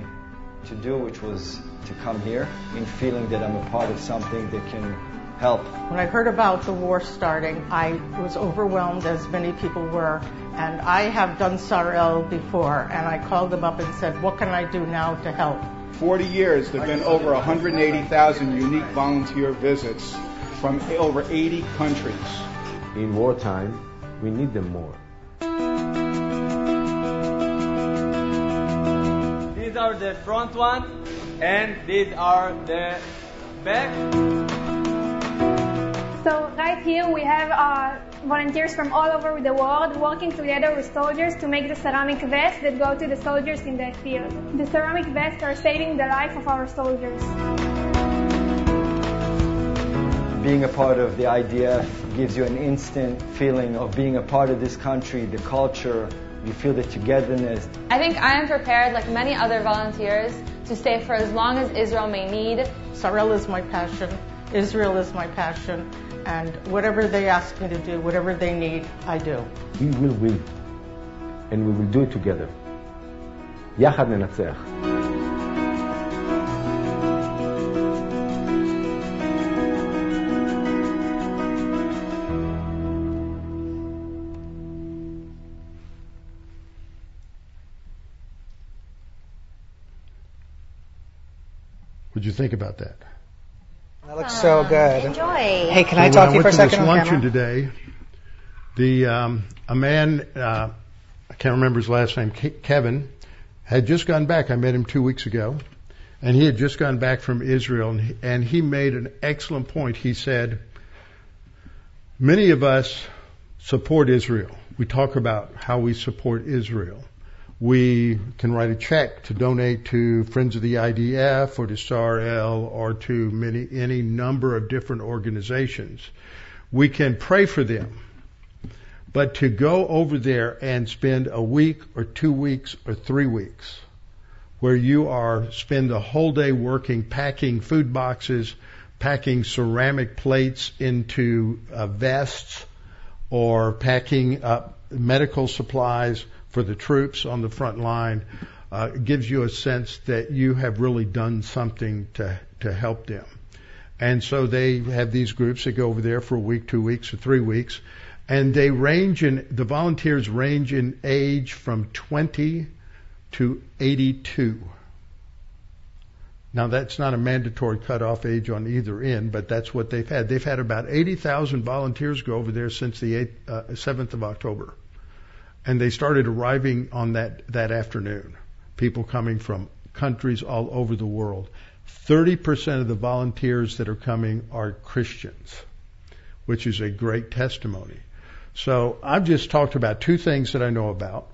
to do, which was to come here in feeling that I'm a part of something that can help. When I heard about the war starting, I was overwhelmed, as many people were. And I have done Sar-El before, and I called them up and said, What can I do now to help? 40 years, there have been over 180,000 unique volunteer visits from over 80 countries. In wartime, we need them more. The front one, and these are the back. So right here we have uh, volunteers from all over the world working together with soldiers to make the ceramic vests that go to the soldiers in the field. The ceramic vests are saving the life of our soldiers. Being a part of the IDF gives you an instant feeling of being a part of this country, the culture, you feel the togetherness. I think I am prepared, like many other volunteers, to stay for as long as Israel may need. Sar-El is my passion. Israel is my passion. And whatever they ask me to do, whatever they need, I do. We will win. And we will do it together. Yachad ננצח. What'd you think about that? That looks so good. Enjoy. Hey, can I talk when to you for a went second this on luncheon camera? today, the um, a man uh, I can't remember his last name, Ke- Kevin, had just gone back. I met him two weeks ago, and he had just gone back from Israel, and he, and he made an excellent point. He said, "Many of us support Israel. We talk about how we support Israel." We can write a check to donate to Friends of the IDF or to Sar-El or to many, any number of different organizations. We can pray for them. But to go over there and spend a week or two weeks or three weeks where you are spend the whole day working, packing food boxes, packing ceramic plates into uh, vests, or packing up medical supplies for the troops on the front line uh, gives you a sense that you have really done something to to help them. And so they have these groups that go over there for a week, two weeks, or three weeks, and they range in the volunteers range in age from 20 to 82. Now that's not a mandatory cutoff age on either end, but that's what they've had. They've had about 80,000 volunteers go over there since the 8th, uh, 7th of October and they started arriving on that that afternoon. People coming from countries all over the world. 30% of the volunteers that are coming are Christians, which is a great testimony. So I've just talked about two things that I know about.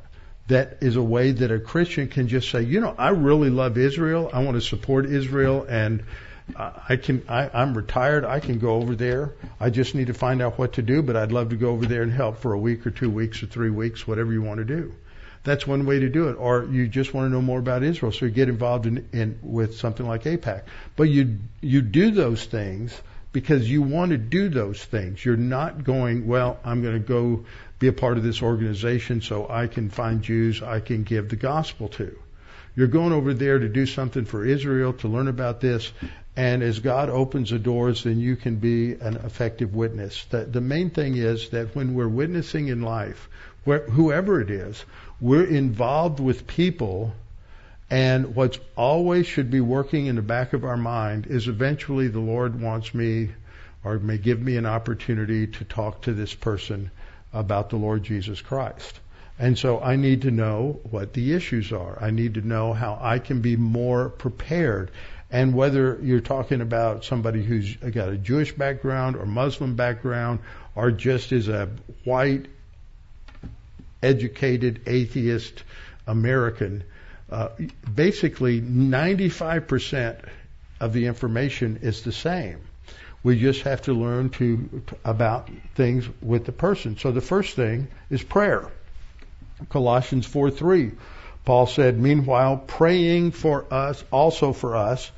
That is a way that a Christian can just say, you know, I really love Israel. I want to support Israel and I can, I, I'm retired. I can go over there. I just need to find out what to do, but I'd love to go over there and help for a week or two weeks or three weeks, whatever you want to do. That's one way to do it. Or you just want to know more about Israel, so you get involved in, in with something like AIPAC. But you you do those things because you want to do those things. You're not going, well, I'm going to go be a part of this organization so I can find Jews I can give the gospel to. You're going over there to do something for Israel, to learn about this, and as God opens the doors, then you can be an effective witness. The, the main thing is that when we're witnessing in life, where, whoever it is, we're involved with people, and what's always should be working in the back of our mind is eventually the Lord wants me or may give me an opportunity to talk to this person about the Lord Jesus Christ. And so I need to know what the issues are. I need to know how I can be more prepared. And whether you're talking about somebody who's got a Jewish background or Muslim background or just is a white, educated, atheist American, uh, basically 95% of the information is the same. We just have to learn to about things with the person. So the first thing is prayer. Colossians 4 3. Paul said, Meanwhile, praying for us, also for us,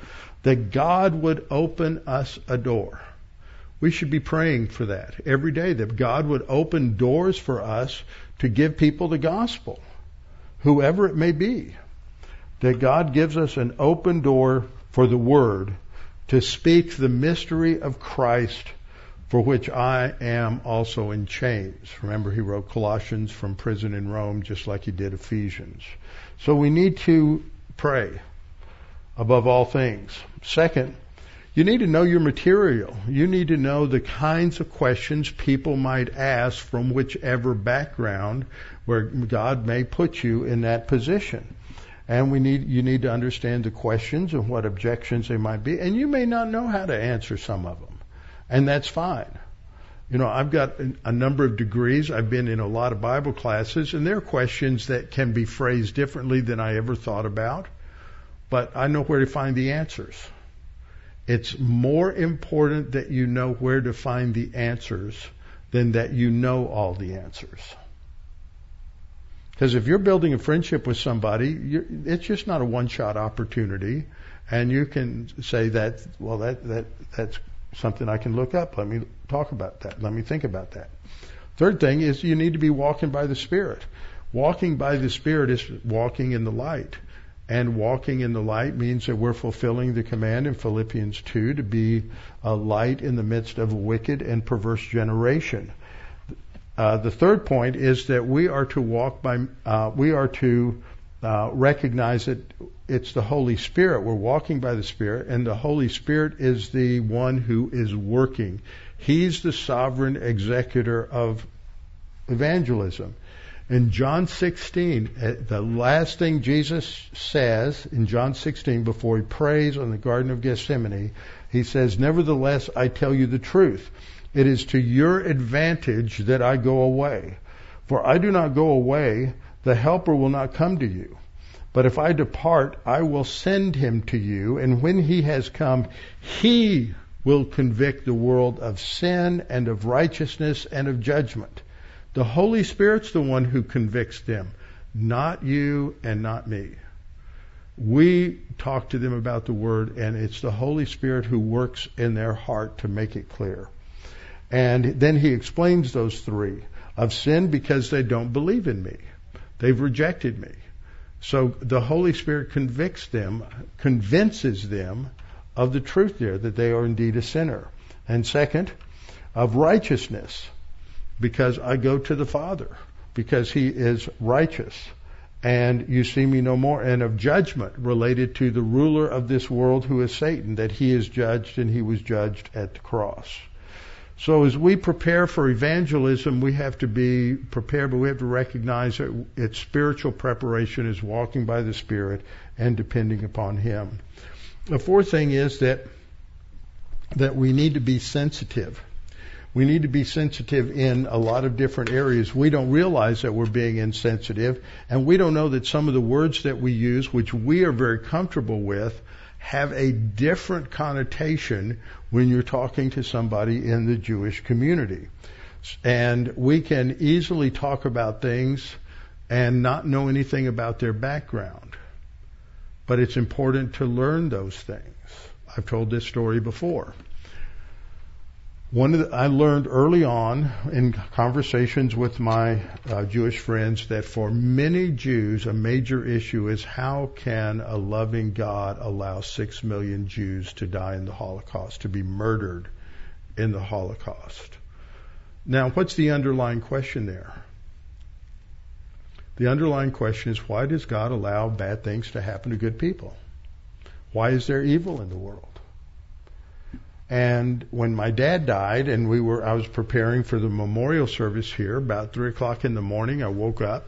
that God would open us a door. We should be praying for that every day, that God would open doors for us to give people the gospel, whoever it may be. That God gives us an open door for the word to speak the mystery of Christ for which I am also in chains. Remember, he wrote Colossians from prison in Rome, just like he did Ephesians. So we need to pray above all things. Second, you need to know your material. You need to know the kinds of questions people might ask from whichever background where God may put you in that position. And we need, you need to understand the questions and what objections they might be. And you may not know how to answer some of them. And that's fine. You know, I've got a number of degrees. I've been in a lot of Bible classes, and there are questions that can be phrased differently than I ever thought about. But I know where to find the answers. It's more important that you know where to find the answers than that you know all the answers. Because if you're building a friendship with somebody, it's just not a one-shot opportunity, and you can say that, well, that that that's something I can look up. Let me talk about that. Let me think about that. Third thing is you need to be walking by the Spirit. Walking by the Spirit is walking in the light. And walking in the light means that we're fulfilling the command in Philippians 2 to be a light in the midst of a wicked and perverse generation. Uh, the third point is that we are to walk by, uh, we are to uh, recognize that it's the Holy Spirit. We're walking by the Spirit, and the Holy Spirit is the one who is working. He's the sovereign executor of evangelism. In John 16, uh, the last thing Jesus says in John 16 before he prays on the Garden of Gethsemane, he says, Nevertheless, I tell you the truth. It is to your advantage that I go away. For I do not go away, the Helper will not come to you. But if I depart, I will send him to you, and when he has come, he will convict the world of sin and of righteousness and of judgment. The Holy Spirit's the one who convicts them, not you and not me. We talk to them about the Word, and it's the Holy Spirit who works in their heart to make it clear. And then he explains those three of sin because they don't believe in me. They've rejected me. So the Holy Spirit convicts them, convinces them of the truth there, that they are indeed a sinner. And second, of righteousness, because I go to the Father, because He is righteous. And you see me no more. And of judgment related to the ruler of this world who is Satan, that he is judged and he was judged at the cross. So as we prepare for evangelism, we have to be prepared, but we have to recognize that its spiritual preparation is walking by the Spirit and depending upon Him. The fourth thing is that that we need to be sensitive. We need to be sensitive in a lot of different areas. We don't realize that we're being insensitive, and we don't know that some of the words that we use, which we are very comfortable with, have a different connotation when you're talking to somebody in the Jewish community. And we can easily talk about things and not know anything about their background. But it's important to learn those things. I've told this story before. One of the, I learned early on in conversations with my uh, Jewish friends that for many Jews, a major issue is how can a loving God allow six million Jews to die in the Holocaust, to be murdered in the Holocaust? Now, what's the underlying question there? The underlying question is why does God allow bad things to happen to good people? Why is there evil in the world? And when my dad died, and we were, I was preparing for the memorial service here about three o'clock in the morning. I woke up,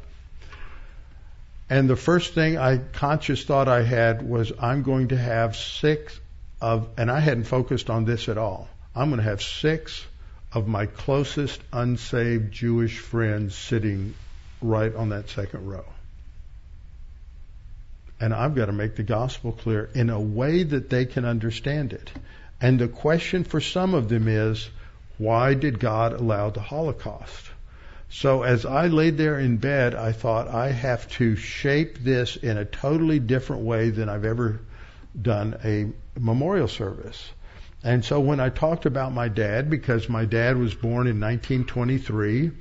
and the first thing I conscious thought I had was, I'm going to have six of, and I hadn't focused on this at all. I'm going to have six of my closest unsaved Jewish friends sitting right on that second row. And I've got to make the gospel clear in a way that they can understand it. And the question for some of them is, why did God allow the Holocaust? So as I laid there in bed, I thought I have to shape this in a totally different way than I've ever done a memorial service. And so when I talked about my dad, because my dad was born in 1923,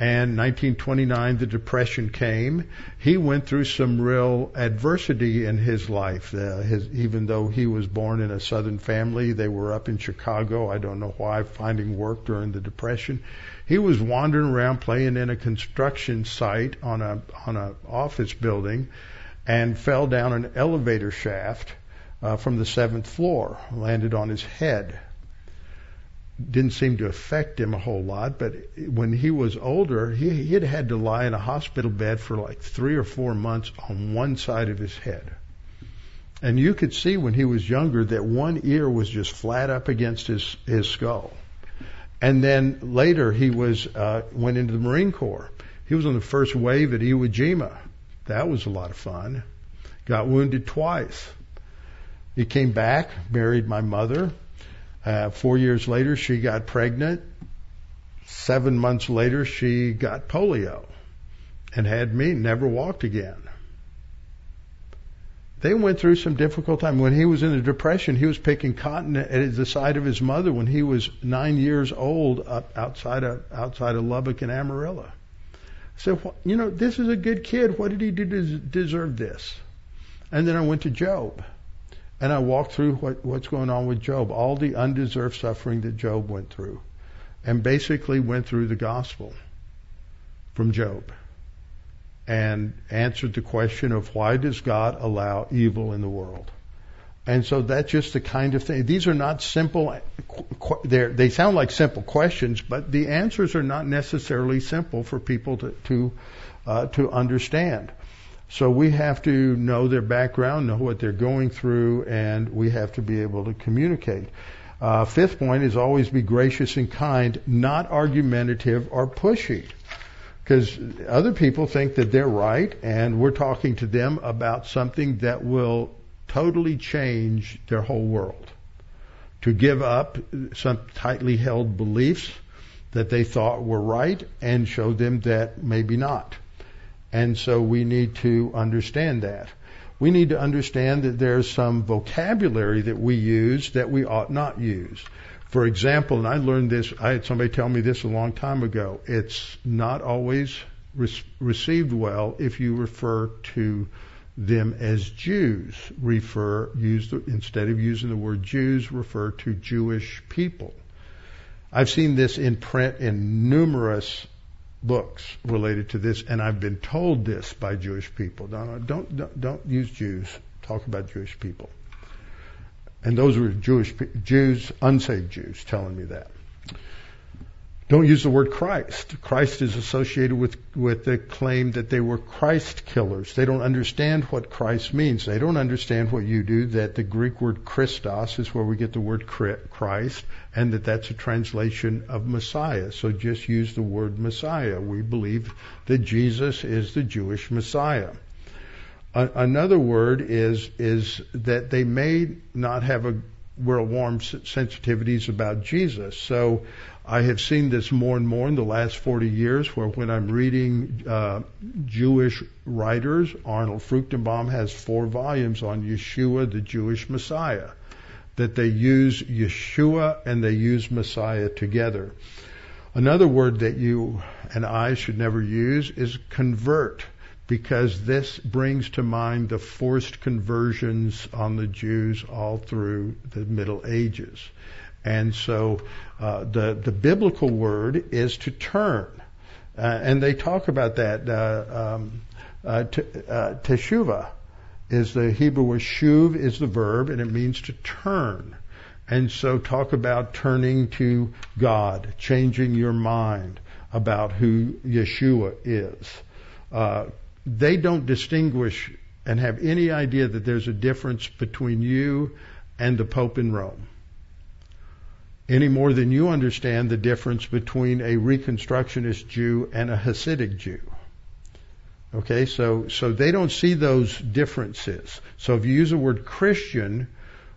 and 1929 the depression came. He went through some real adversity in his life uh, his, even though he was born in a southern family. They were up in chicago. I don't know why finding work during the depression. He was wandering around playing in a construction site on a on a office building and fell down an elevator shaft uh, from the seventh floor landed on his head didn't seem to affect him a whole lot. But when he was older, he, he had had to lie in a hospital bed for like three or four months on one side of his head. And you could see when he was younger that one ear was just flat up against his, his skull. And then later he was, uh, went into the Marine Corps. He was on the first wave at Iwo Jima. That was a lot of fun. Got wounded twice. He came back, married my mother, uh, four years later, she got pregnant. Seven months later, she got polio and had me, never walked again. They went through some difficult time. When he was in the depression, he was picking cotton at the side of his mother when he was nine years old up outside of, outside of Lubbock and Amarillo. I said, well, you know, this is a good kid. What did he do to deserve this? And then I went to Job. And I walked through what, what's going on with Job, all the undeserved suffering that Job went through, and basically went through the gospel from Job and answered the question of why does God allow evil in the world? And so that's just the kind of thing. These are not simple. They sound like simple questions, but the answers are not necessarily simple for people to to, uh, to understand. So we have to know their background, know what they're going through, and we have to be able to communicate. Uh, fifth point is always be gracious and kind, not argumentative or pushy. Because other people think that they're right, and we're talking to them about something that will totally change their whole world. To give up some tightly held beliefs that they thought were right and show them that maybe not. And so we need to understand that. We need to understand that there's some vocabulary that we use that we ought not use. For example, and I learned this, I had somebody tell me this a long time ago, it's not always re- received well if you refer to them as Jews. Refer, use the, instead of using the word Jews, refer to Jewish people. I've seen this in print in numerous books related to this, and I've been told this by Jewish people. Don't, don't, don't use Jews. Talk about Jewish people. And those were Jewish Jews, unsaved Jews, telling me that. Don't use the word Christ. Christ is associated with, with the claim that they were Christ killers. They don't understand what Christ means. They don't understand what you do, that the Greek word Christos is where we get the word Christ, and that that's a translation of Messiah. So just use the word Messiah. We believe that Jesus is the Jewish Messiah. another word is, is that they may not have a real warm sensitivities about Jesus. So I have seen this more and more in the last 40 years, where when I'm reading uh, Jewish writers, Arnold Fruchtenbaum has four volumes on Yeshua, the Jewish Messiah, that they use Yeshua and they use Messiah together. Another word that you and I should never use is convert, because this brings to mind the forced conversions on the Jews all through the Middle Ages. And so uh, the the biblical word is to turn, uh, and they talk about that. Uh, um, uh, uh, teshuva is the Hebrew word. Shuv is the verb, and it means to turn. And so talk about turning to God, changing your mind about who Yeshua is. Uh, they don't distinguish and have any idea that there's a difference between you and the Pope in Rome any more than you understand the difference between a Reconstructionist Jew and a Hasidic Jew. Okay, so, so they don't see those differences. So if you use the word Christian,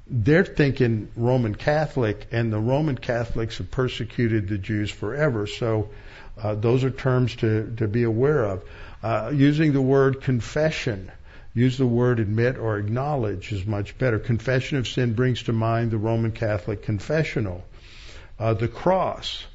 they're thinking Roman Catholic, and the Roman Catholics have persecuted the Jews forever. So uh, those are terms to, to be aware of. Uh, using the word confession, use the word admit or acknowledge is much better. Confession of sin brings to mind the Roman Catholic confessional. Uh, the cross,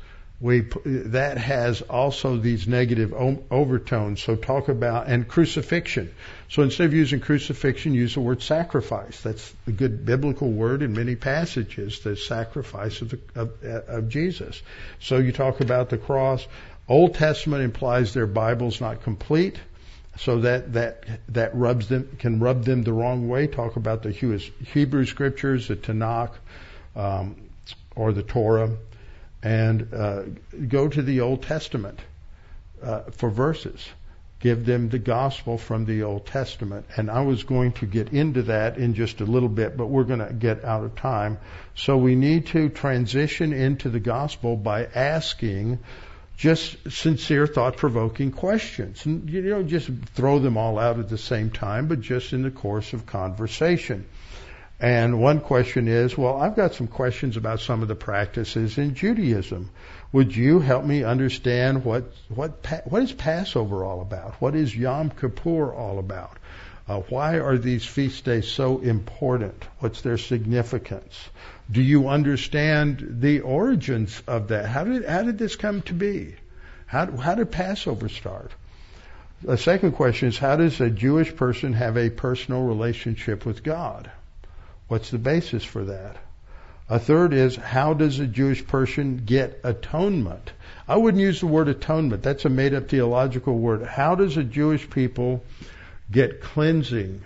we that has also these negative overtones. So talk about and crucifixion. So instead of using crucifixion, use the word sacrifice. That's a good biblical word in many passages. The sacrifice of, the, of, of Jesus. So you talk about the cross. Old Testament implies their Bible's not complete. So that that that rubs them can rub them the wrong way. Talk about the Hebrew scriptures, the Tanakh, um, or the Torah and uh, go to the Old Testament uh, for verses. Give them the gospel from the Old Testament. And I was going to get into that in just a little bit, but we're going to get out of time. So we need to transition into the gospel by asking just sincere, thought provoking questions. And you don't just throw them all out at the same time, but just in the course of conversation. And one question is, well, I've got some questions about some of the practices in Judaism. Would you help me understand what what what is Passover all about? What is Yom Kippur all about? Uh, why are these feast days so important? What's their significance? Do you understand the origins of that? How did how did this come to be? How how did Passover start? The second question is how does a Jewish person have a personal relationship with God? What's the basis for that? A third is how does a Jewish person get atonement? I wouldn't use the word atonement. That's a made up theological word. How does a Jewish people get cleansing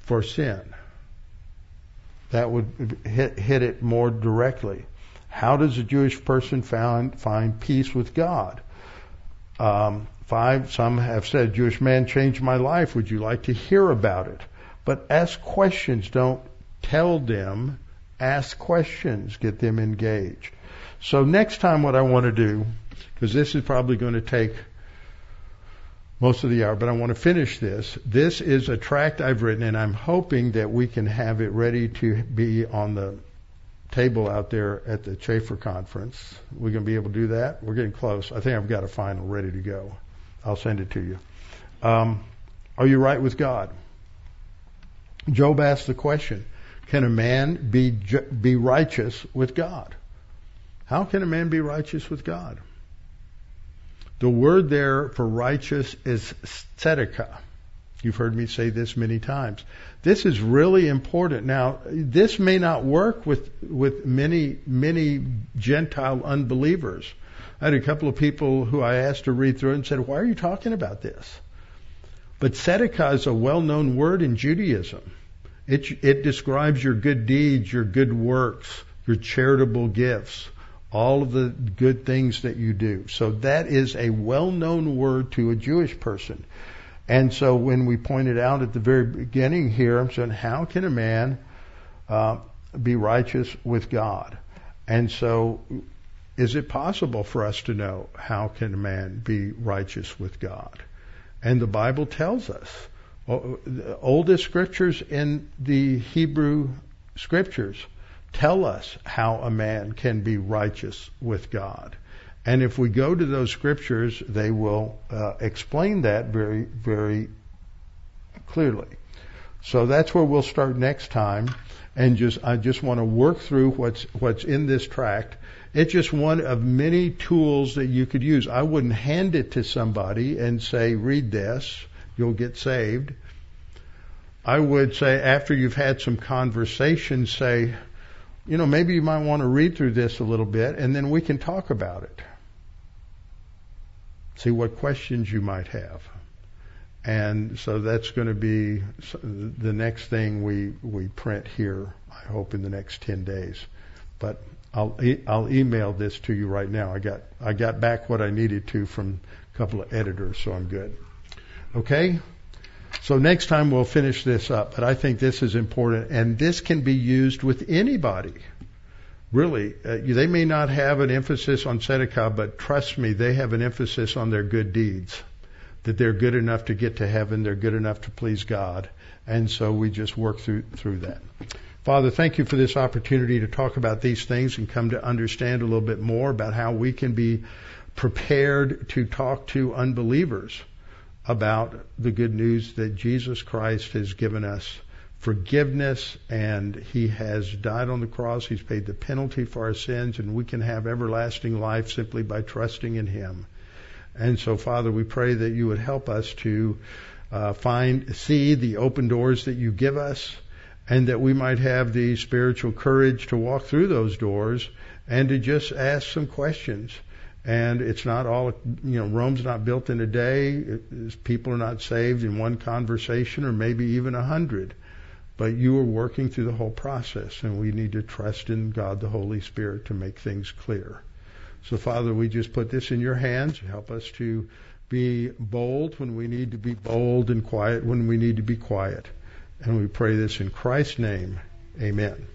for sin? That would hit, hit it more directly. How does a Jewish person find, find peace with God? Um, five, some have said, Jewish man changed my life. Would you like to hear about it? But ask questions. Don't tell them. Ask questions. Get them engaged. So next time what I want to do, because this is probably going to take most of the hour, but I want to finish this. This is a tract I've written, and I'm hoping that we can have it ready to be on the table out there at the Chafer conference. We're going to be able to do that. We're getting close. I think I've got a final ready to go. I'll send it to you. Um, are you right with God? Job asked the question, can a man be, be righteous with God? How can a man be righteous with God? The word there for righteous is tzedakah. You've heard me say this many times. This is really important. Now, this may not work with, with many, many Gentile unbelievers. I had a couple of people who I asked to read through and said, why are you talking about this? But tzedakah is a well-known word in Judaism. It, it describes your good deeds, your good works, your charitable gifts, all of the good things that you do. So that is a well-known word to a Jewish person. And so when we pointed out at the very beginning here, I'm saying, how can a man uh, be righteous with God? And so, is it possible for us to know how can a man be righteous with God? And the Bible tells us oldest scriptures in the Hebrew scriptures tell us how a man can be righteous with God. And if we go to those scriptures, they will uh, explain that very, very clearly. So that's where we'll start next time. And just, I just want to work through what's, what's in this tract. It's just one of many tools that you could use. I wouldn't hand it to somebody and say, read this you'll get saved. I would say after you've had some conversation, say, you know, maybe you might want to read through this a little bit and then we can talk about it. See what questions you might have. And so that's going to be the next thing we, we print here, I hope in the next 10 days. But I'll, e- I'll email this to you right now. I got, I got back what I needed to from a couple of editors, so I'm good. Okay? So next time we'll finish this up, but I think this is important, and this can be used with anybody. Really, uh, they may not have an emphasis on tzedakah, but trust me, they have an emphasis on their good deeds. That they're good enough to get to heaven, they're good enough to please God, and so we just work through through that. Father, thank you for this opportunity to talk about these things and come to understand a little bit more about how we can be prepared to talk to unbelievers about the good news that Jesus Christ has given us forgiveness and he has died on the cross. He's paid the penalty for our sins and we can have everlasting life simply by trusting in him. And so, Father, we pray that you would help us to uh, find, see the open doors that you give us and that we might have the spiritual courage to walk through those doors and to just ask some questions and it's not all, you know, Rome's not built in a day. People are not saved in one conversation or maybe even a hundred. But you are working through the whole process, and we need to trust in God the Holy Spirit to make things clear. So, Father, we just put this in your hands. Help us to be bold when we need to be bold and quiet when we need to be quiet. And we pray this in Christ's name. Amen.